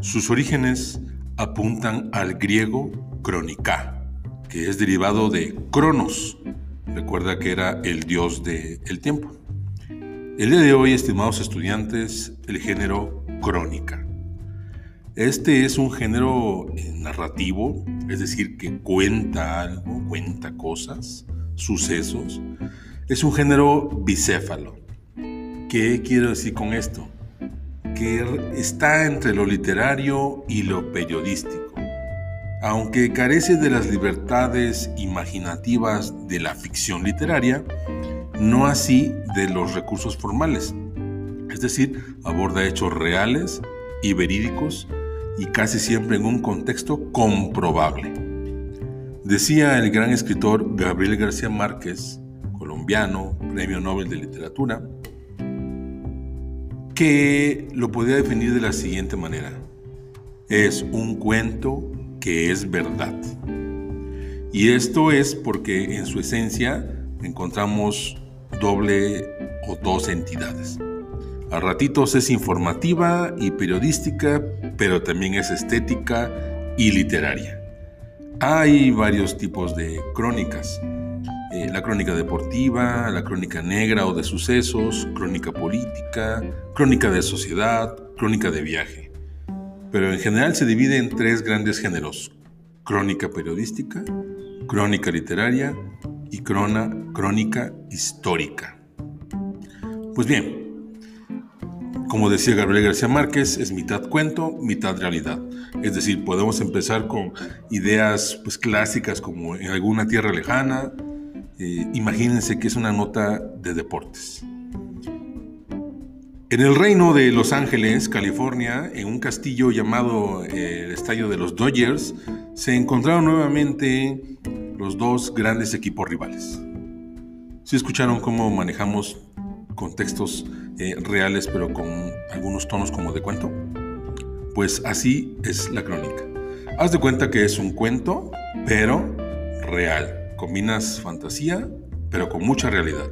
Sus orígenes apuntan al griego crónica, que es derivado de Cronos. Recuerda que era el dios del tiempo. El día de hoy, estimados estudiantes, el género crónica. Este es un género eh, narrativo, es decir, que cuenta algo, cuenta cosas, sucesos. Es un género bicéfalo. ¿Qué quiero decir con esto? Que está entre lo literario y lo periodístico. Aunque carece de las libertades imaginativas de la ficción literaria, no así de los recursos formales. Es decir, aborda hechos reales y verídicos y casi siempre en un contexto comprobable. Decía el gran escritor Gabriel García Márquez, colombiano, Premio Nobel de Literatura, que lo podía definir de la siguiente manera. Es un cuento que es verdad. Y esto es porque en su esencia encontramos doble o dos entidades. A ratitos es informativa y periodística, pero también es estética y literaria. Hay varios tipos de crónicas. Eh, la crónica deportiva, la crónica negra o de sucesos, crónica política, crónica de sociedad, crónica de viaje. Pero en general se divide en tres grandes géneros. Crónica periodística, crónica literaria y crónica histórica. Pues bien, como decía Gabriel García Márquez, es mitad cuento, mitad realidad. Es decir, podemos empezar con ideas pues, clásicas como en alguna tierra lejana. Eh, imagínense que es una nota de deportes. En el reino de Los Ángeles, California, en un castillo llamado eh, el Estadio de los Dodgers, se encontraron nuevamente los dos grandes equipos rivales. ¿Sí escucharon cómo manejamos contextos eh, reales, pero con algunos tonos como de cuento. Pues así es la crónica. Haz de cuenta que es un cuento, pero real. Combinas fantasía, pero con mucha realidad.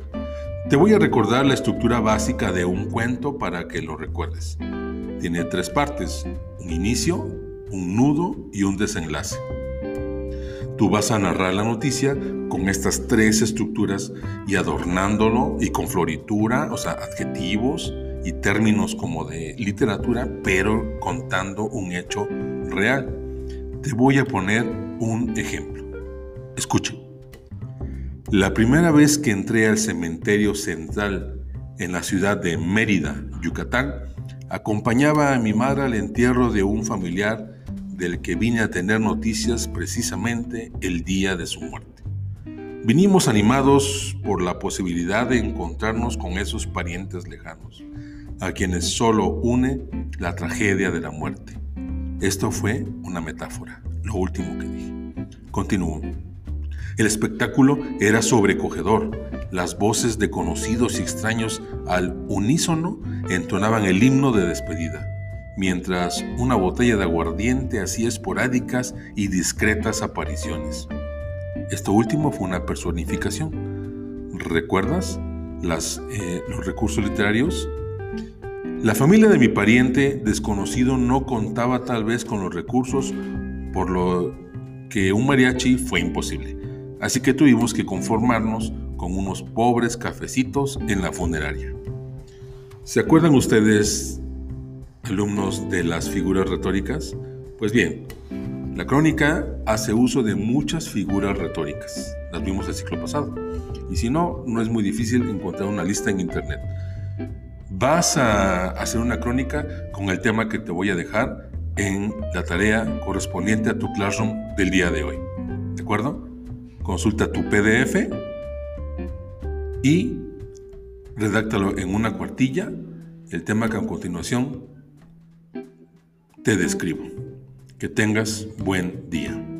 Te voy a recordar la estructura básica de un cuento para que lo recuerdes. Tiene tres partes, un inicio, un nudo y un desenlace. Tú vas a narrar la noticia con estas tres estructuras y adornándolo y con floritura, o sea, adjetivos y términos como de literatura, pero contando un hecho real. Te voy a poner un ejemplo. Escuchen. La primera vez que entré al cementerio central en la ciudad de Mérida, Yucatán, acompañaba a mi madre al entierro de un familiar del que vine a tener noticias precisamente el día de su muerte. Vinimos animados por la posibilidad de encontrarnos con esos parientes lejanos, a quienes solo une la tragedia de la muerte. Esto fue una metáfora, lo último que dije. Continúo. El espectáculo era sobrecogedor. Las voces de conocidos y extraños al unísono entonaban el himno de despedida mientras una botella de aguardiente hacía esporádicas y discretas apariciones. Esto último fue una personificación. ¿Recuerdas eh, los recursos literarios? La familia de mi pariente desconocido no contaba tal vez con los recursos, por lo que un mariachi fue imposible. Así que tuvimos que conformarnos con unos pobres cafecitos en la funeraria. ¿Se acuerdan ustedes alumnos de las figuras retóricas? Pues bien, la crónica hace uso de muchas figuras retóricas. Las vimos el ciclo pasado. Y si no, no es muy difícil encontrar una lista en internet. Vas a hacer una crónica con el tema que te voy a dejar en la tarea correspondiente a tu classroom del día de hoy. ¿De acuerdo? Consulta tu PDF y redáctalo en una cuartilla, el tema que a continuación te describo. Que tengas buen día.